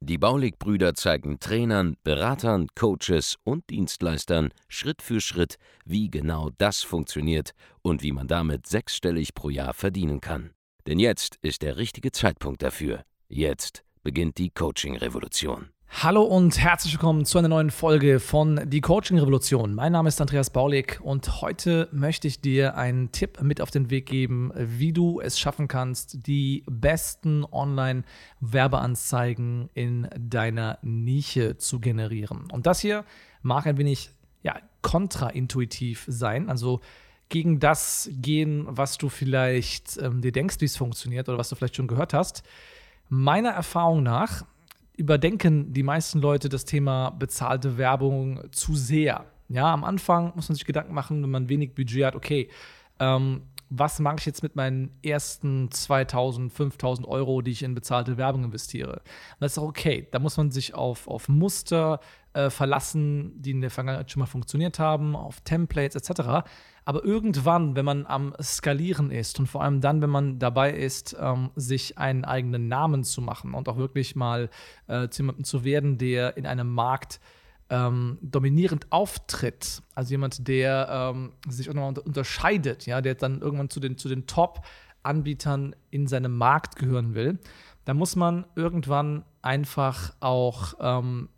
Die Baulig-Brüder zeigen Trainern, Beratern, Coaches und Dienstleistern Schritt für Schritt, wie genau das funktioniert und wie man damit sechsstellig pro Jahr verdienen kann. Denn jetzt ist der richtige Zeitpunkt dafür. Jetzt beginnt die Coaching-Revolution. Hallo und herzlich willkommen zu einer neuen Folge von Die Coaching Revolution. Mein Name ist Andreas Baulig und heute möchte ich dir einen Tipp mit auf den Weg geben, wie du es schaffen kannst, die besten Online-Werbeanzeigen in deiner Nische zu generieren. Und das hier mag ein wenig ja, kontraintuitiv sein, also gegen das gehen, was du vielleicht ähm, dir denkst, wie es funktioniert oder was du vielleicht schon gehört hast. Meiner Erfahrung nach überdenken die meisten Leute das Thema bezahlte Werbung zu sehr. Ja, am Anfang muss man sich Gedanken machen, wenn man wenig Budget hat, okay, ähm, was mache ich jetzt mit meinen ersten 2000, 5000 Euro, die ich in bezahlte Werbung investiere? Und das ist auch okay. Da muss man sich auf, auf Muster äh, verlassen, die in der Vergangenheit schon mal funktioniert haben, auf Templates etc. Aber irgendwann, wenn man am Skalieren ist und vor allem dann, wenn man dabei ist, ähm, sich einen eigenen Namen zu machen und auch wirklich mal äh, zu jemandem zu werden, der in einem Markt ähm, dominierend auftritt, also jemand, der ähm, sich auch noch unterscheidet, ja, der dann irgendwann zu den, zu den Top-Anbietern in seinem Markt gehören will, da muss man irgendwann einfach auch ähm,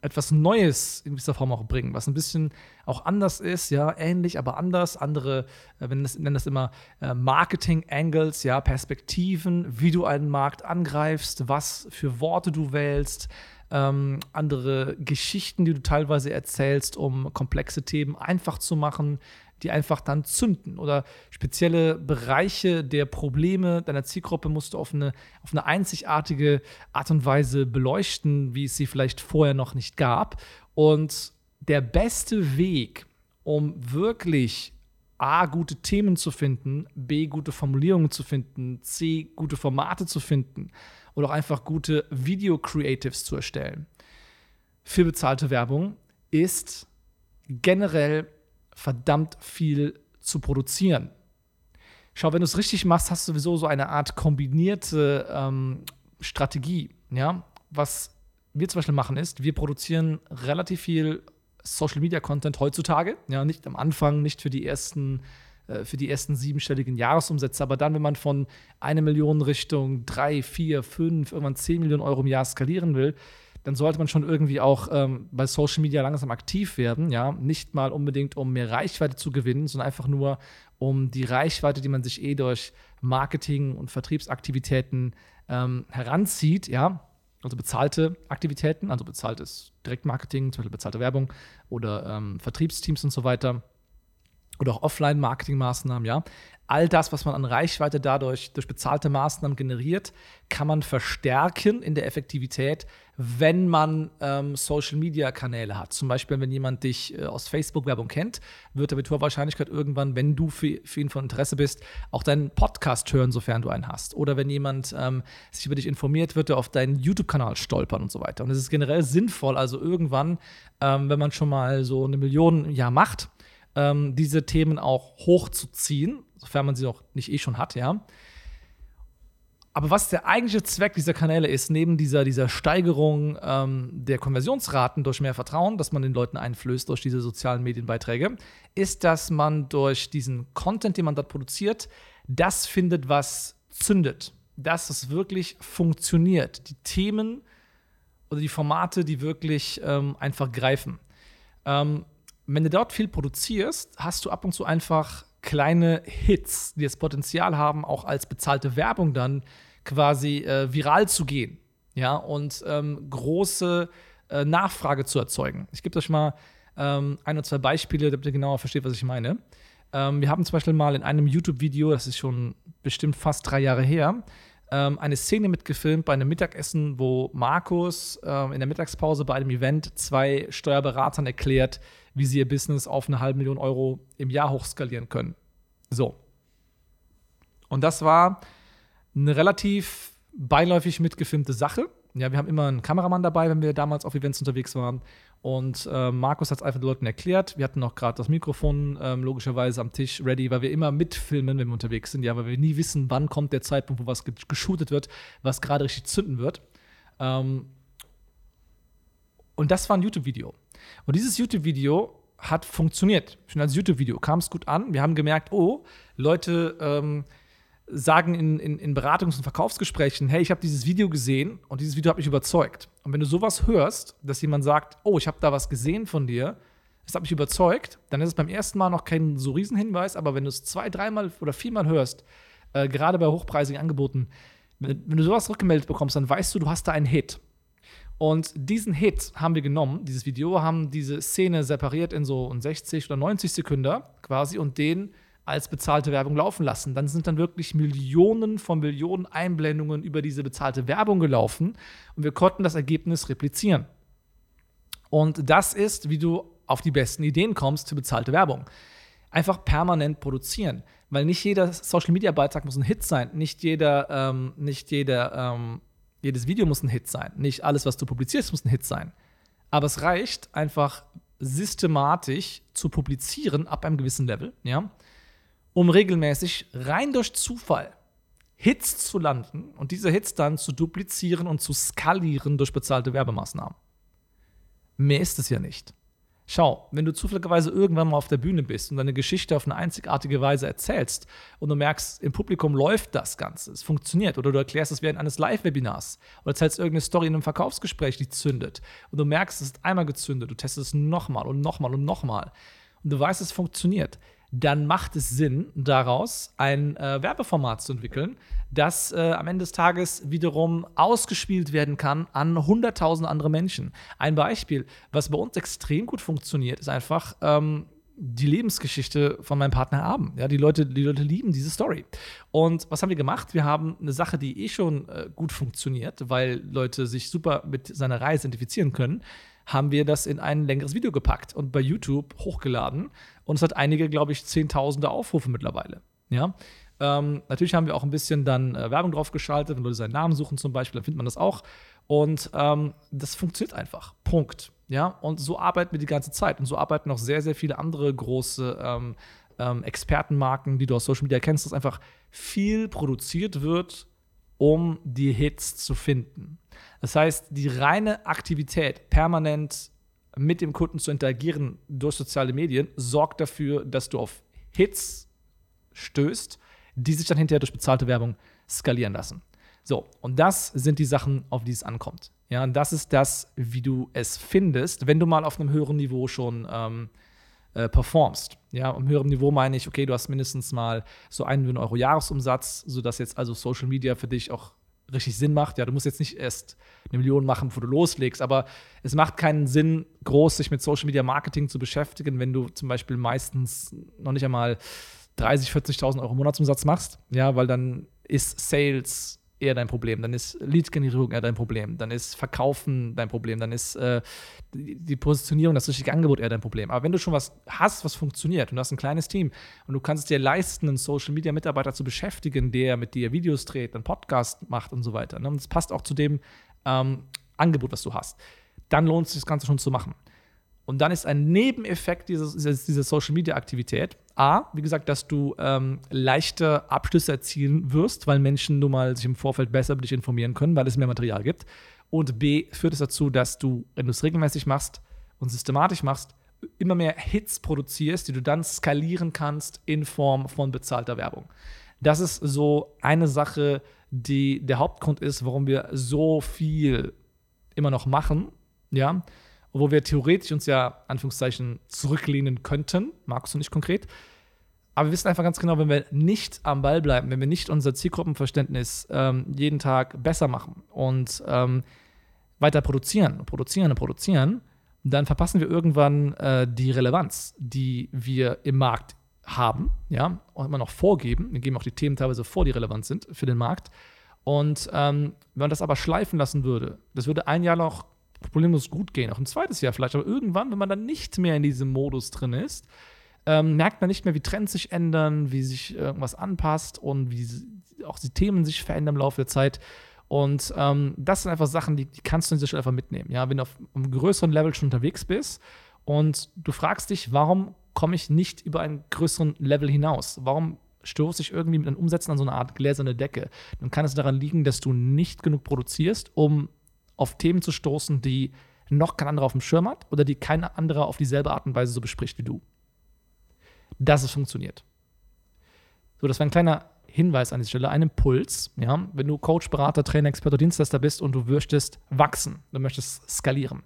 etwas Neues in gewisser Form auch bringen, was ein bisschen auch anders ist, ja, ähnlich, aber anders. Andere, äh, wenn nennen das immer äh, Marketing-Angles, ja, Perspektiven, wie du einen Markt angreifst, was für Worte du wählst, ähm, andere Geschichten, die du teilweise erzählst, um komplexe Themen einfach zu machen, die einfach dann zünden. Oder spezielle Bereiche der Probleme deiner Zielgruppe musst du auf eine, auf eine einzigartige Art und Weise beleuchten, wie es sie vielleicht vorher noch nicht gab. Und der beste Weg, um wirklich A, gute Themen zu finden, B, gute Formulierungen zu finden, C, gute Formate zu finden oder auch einfach gute Video-Creatives zu erstellen für bezahlte Werbung, ist generell verdammt viel zu produzieren. Schau, wenn du es richtig machst, hast du sowieso so eine Art kombinierte ähm, Strategie. Ja? Was wir zum Beispiel machen ist, wir produzieren relativ viel Social Media Content heutzutage. Ja, nicht am Anfang, nicht für die ersten äh, für die ersten siebenstelligen Jahresumsätze. Aber dann, wenn man von einer Million Richtung drei, vier, fünf, irgendwann zehn Millionen Euro im Jahr skalieren will, dann sollte man schon irgendwie auch ähm, bei Social Media langsam aktiv werden. Ja, nicht mal unbedingt, um mehr Reichweite zu gewinnen, sondern einfach nur, um die Reichweite, die man sich eh durch Marketing und Vertriebsaktivitäten ähm, heranzieht, ja, also bezahlte Aktivitäten, also bezahltes Direktmarketing, zum Beispiel bezahlte Werbung oder ähm, Vertriebsteams und so weiter oder auch Offline-Marketing-Maßnahmen, ja. All das, was man an Reichweite dadurch durch bezahlte Maßnahmen generiert, kann man verstärken in der Effektivität, wenn man ähm, Social-Media-Kanäle hat. Zum Beispiel, wenn jemand dich äh, aus Facebook-Werbung kennt, wird er mit hoher Wahrscheinlichkeit irgendwann, wenn du für, für, ihn von Interesse bist, auch deinen Podcast hören, sofern du einen hast. Oder wenn jemand ähm, sich über dich informiert, wird er auf deinen YouTube-Kanal stolpern und so weiter. Und es ist generell sinnvoll, also irgendwann, ähm, wenn man schon mal so eine Million im Jahr macht, ähm, diese Themen auch hochzuziehen, sofern man sie noch nicht eh schon hat, ja. Aber was der eigentliche Zweck dieser Kanäle ist, neben dieser, dieser Steigerung ähm, der Konversionsraten durch mehr Vertrauen, das man den Leuten einflößt durch diese sozialen Medienbeiträge, ist, dass man durch diesen Content, den man dort produziert, das findet, was zündet. Dass es wirklich funktioniert. Die Themen oder die Formate, die wirklich ähm, einfach greifen. Ähm, wenn du dort viel produzierst, hast du ab und zu einfach kleine Hits, die das Potenzial haben, auch als bezahlte Werbung dann quasi äh, viral zu gehen. Ja, und ähm, große äh, Nachfrage zu erzeugen. Ich gebe euch mal ähm, ein oder zwei Beispiele, damit ihr genauer versteht, was ich meine. Ähm, wir haben zum Beispiel mal in einem YouTube-Video, das ist schon bestimmt fast drei Jahre her, ähm, eine Szene mitgefilmt bei einem Mittagessen, wo Markus ähm, in der Mittagspause bei einem Event zwei Steuerberatern erklärt, wie sie ihr Business auf eine halbe Million Euro im Jahr hochskalieren können. So. Und das war eine relativ beiläufig mitgefilmte Sache. Ja, wir haben immer einen Kameramann dabei, wenn wir damals auf Events unterwegs waren. Und äh, Markus hat es einfach den Leuten erklärt. Wir hatten noch gerade das Mikrofon ähm, logischerweise am Tisch ready, weil wir immer mitfilmen, wenn wir unterwegs sind. Ja, weil wir nie wissen, wann kommt der Zeitpunkt, wo was geshootet wird, was gerade richtig zünden wird. Ähm, und das war ein YouTube-Video. Und dieses YouTube-Video hat funktioniert. Schon als YouTube-Video kam es gut an. Wir haben gemerkt, oh, Leute ähm, sagen in, in, in Beratungs- und Verkaufsgesprächen, hey, ich habe dieses Video gesehen und dieses Video hat mich überzeugt. Und wenn du sowas hörst, dass jemand sagt, oh, ich habe da was gesehen von dir, das hat mich überzeugt, dann ist es beim ersten Mal noch kein so Riesenhinweis, aber wenn du es zwei, dreimal oder viermal hörst, äh, gerade bei hochpreisigen Angeboten, wenn, wenn du sowas rückgemeldet bekommst, dann weißt du, du hast da einen Hit. Und diesen Hit haben wir genommen, dieses Video, haben diese Szene separiert in so 60 oder 90 Sekunden quasi und den als bezahlte Werbung laufen lassen. Dann sind dann wirklich Millionen von Millionen Einblendungen über diese bezahlte Werbung gelaufen und wir konnten das Ergebnis replizieren. Und das ist, wie du auf die besten Ideen kommst für bezahlte Werbung. Einfach permanent produzieren. Weil nicht jeder Social Media Beitrag muss ein Hit sein. Nicht jeder, ähm, nicht jeder, ähm, jedes Video muss ein Hit sein. Nicht alles, was du publizierst, muss ein Hit sein. Aber es reicht einfach systematisch zu publizieren ab einem gewissen Level, ja um regelmäßig rein durch Zufall Hits zu landen und diese Hits dann zu duplizieren und zu skalieren durch bezahlte Werbemaßnahmen. Mehr ist es ja nicht. Schau, wenn du zufälligerweise irgendwann mal auf der Bühne bist und deine Geschichte auf eine einzigartige Weise erzählst und du merkst, im Publikum läuft das Ganze, es funktioniert, oder du erklärst es während eines Live-Webinars oder erzählst irgendeine Story in einem Verkaufsgespräch, die zündet und du merkst, es ist einmal gezündet, du testest es nochmal und nochmal und nochmal und du weißt, es funktioniert, dann macht es Sinn, daraus ein äh, Werbeformat zu entwickeln, das äh, am Ende des Tages wiederum ausgespielt werden kann an 100.000 andere Menschen. Ein Beispiel, was bei uns extrem gut funktioniert, ist einfach ähm, die Lebensgeschichte von meinem Partner Abend. Ja, die Leute, die Leute lieben diese Story. Und was haben wir gemacht? Wir haben eine Sache, die eh schon äh, gut funktioniert, weil Leute sich super mit seiner Reise identifizieren können haben wir das in ein längeres Video gepackt und bei YouTube hochgeladen. Und es hat einige, glaube ich, Zehntausende Aufrufe mittlerweile. Ja. Ähm, natürlich haben wir auch ein bisschen dann äh, Werbung drauf geschaltet, wenn Leute seinen Namen suchen zum Beispiel, dann findet man das auch. Und ähm, das funktioniert einfach. Punkt. Ja, und so arbeiten wir die ganze Zeit. Und so arbeiten auch sehr, sehr viele andere große ähm, ähm Expertenmarken, die du aus Social Media kennst, dass einfach viel produziert wird, um die Hits zu finden. Das heißt, die reine Aktivität, permanent mit dem Kunden zu interagieren durch soziale Medien, sorgt dafür, dass du auf Hits stößt, die sich dann hinterher durch bezahlte Werbung skalieren lassen. So, und das sind die Sachen, auf die es ankommt. Ja, und das ist das, wie du es findest, wenn du mal auf einem höheren Niveau schon ähm, äh, performst. Ja, am höheren Niveau meine ich, okay, du hast mindestens mal so einen Million Euro Jahresumsatz, sodass jetzt also Social Media für dich auch richtig Sinn macht. Ja, du musst jetzt nicht erst eine Million machen, bevor du loslegst, aber es macht keinen Sinn, groß sich mit Social Media Marketing zu beschäftigen, wenn du zum Beispiel meistens noch nicht einmal 30, 40.000 Euro Monatsumsatz machst. Ja, weil dann ist Sales eher dein Problem, dann ist Lead-Generierung eher dein Problem, dann ist Verkaufen dein Problem, dann ist äh, die Positionierung, das richtige Angebot eher dein Problem. Aber wenn du schon was hast, was funktioniert und du hast ein kleines Team und du kannst es dir leisten, einen Social-Media-Mitarbeiter zu beschäftigen, der mit dir Videos dreht, einen Podcast macht und so weiter, ne? und es passt auch zu dem ähm, Angebot, was du hast, dann lohnt es sich das Ganze schon zu machen. Und dann ist ein Nebeneffekt dieser, dieser Social-Media-Aktivität, A, wie gesagt, dass du ähm, leichte Abschlüsse erzielen wirst, weil Menschen nun mal sich im Vorfeld besser über dich informieren können, weil es mehr Material gibt. Und B, führt es dazu, dass du, wenn du es regelmäßig machst und systematisch machst, immer mehr Hits produzierst, die du dann skalieren kannst in Form von bezahlter Werbung. Das ist so eine Sache, die der Hauptgrund ist, warum wir so viel immer noch machen, ja, wo wir theoretisch uns ja, Anführungszeichen, zurücklehnen könnten, Markus und nicht konkret. Aber wir wissen einfach ganz genau, wenn wir nicht am Ball bleiben, wenn wir nicht unser Zielgruppenverständnis ähm, jeden Tag besser machen und ähm, weiter produzieren, produzieren und produzieren, dann verpassen wir irgendwann äh, die Relevanz, die wir im Markt haben, ja, und immer noch vorgeben. Wir geben auch die Themen teilweise vor, die relevant sind für den Markt. Und ähm, wenn man das aber schleifen lassen würde, das würde ein Jahr noch problemlos gut gehen, auch ein zweites Jahr vielleicht, aber irgendwann, wenn man dann nicht mehr in diesem Modus drin ist, ähm, merkt man nicht mehr, wie Trends sich ändern, wie sich irgendwas anpasst und wie auch die Themen sich verändern im Laufe der Zeit. Und ähm, das sind einfach Sachen, die, die kannst du an dieser Stelle einfach mitnehmen. Ja, wenn du auf einem größeren Level schon unterwegs bist und du fragst dich, warum komme ich nicht über einen größeren Level hinaus? Warum stoße ich irgendwie mit einem Umsetzen an so eine Art gläserne Decke? Dann kann es daran liegen, dass du nicht genug produzierst, um auf Themen zu stoßen, die noch kein anderer auf dem Schirm hat oder die kein anderer auf dieselbe Art und Weise so bespricht wie du. Dass es funktioniert. So, das war ein kleiner Hinweis an dieser Stelle, ein Impuls. Ja? Wenn du Coach, Berater, Trainer, Experte, Dienstleister bist und du möchtest wachsen, du möchtest skalieren,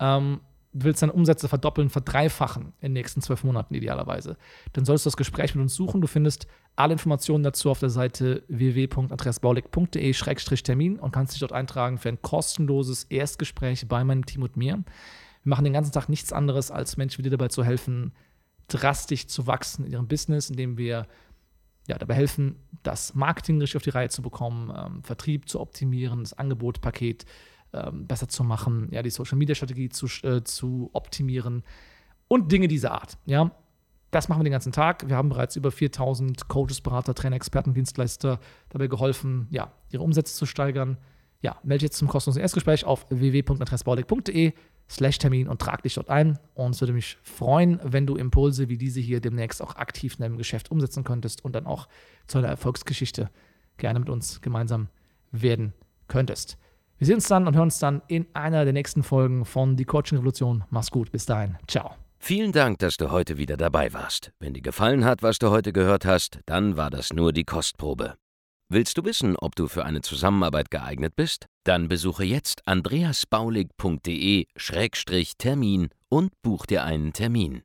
ähm, willst deine Umsätze verdoppeln, verdreifachen in den nächsten zwölf Monaten idealerweise, dann solltest du das Gespräch mit uns suchen. Du findest alle Informationen dazu auf der Seite www.andreasbaulig.de-termin und kannst dich dort eintragen für ein kostenloses Erstgespräch bei meinem Team und mir. Wir machen den ganzen Tag nichts anderes, als Menschen wie dir dabei zu helfen, drastisch zu wachsen in ihrem Business, indem wir ja, dabei helfen, das Marketing richtig auf die Reihe zu bekommen, ähm, Vertrieb zu optimieren, das Angebotpaket ähm, besser zu machen, ja, die Social Media Strategie zu, äh, zu optimieren und Dinge dieser Art. Ja, das machen wir den ganzen Tag. Wir haben bereits über 4000 Coaches, Berater, Trainer, Experten, Dienstleister dabei geholfen, ja, ihre Umsätze zu steigern. Ja, melde jetzt zum kostenlosen Erstgespräch auf www.adressbaulig.de slash Termin und trag dich dort ein. Und es würde mich freuen, wenn du Impulse wie diese hier demnächst auch aktiv in deinem Geschäft umsetzen könntest und dann auch zu einer Erfolgsgeschichte gerne mit uns gemeinsam werden könntest. Wir sehen uns dann und hören uns dann in einer der nächsten Folgen von Die Coaching Revolution. Mach's gut, bis dahin. Ciao. Vielen Dank, dass du heute wieder dabei warst. Wenn dir gefallen hat, was du heute gehört hast, dann war das nur die Kostprobe. Willst du wissen, ob du für eine Zusammenarbeit geeignet bist? Dann besuche jetzt andreasbaulig.de-termin und buch dir einen Termin.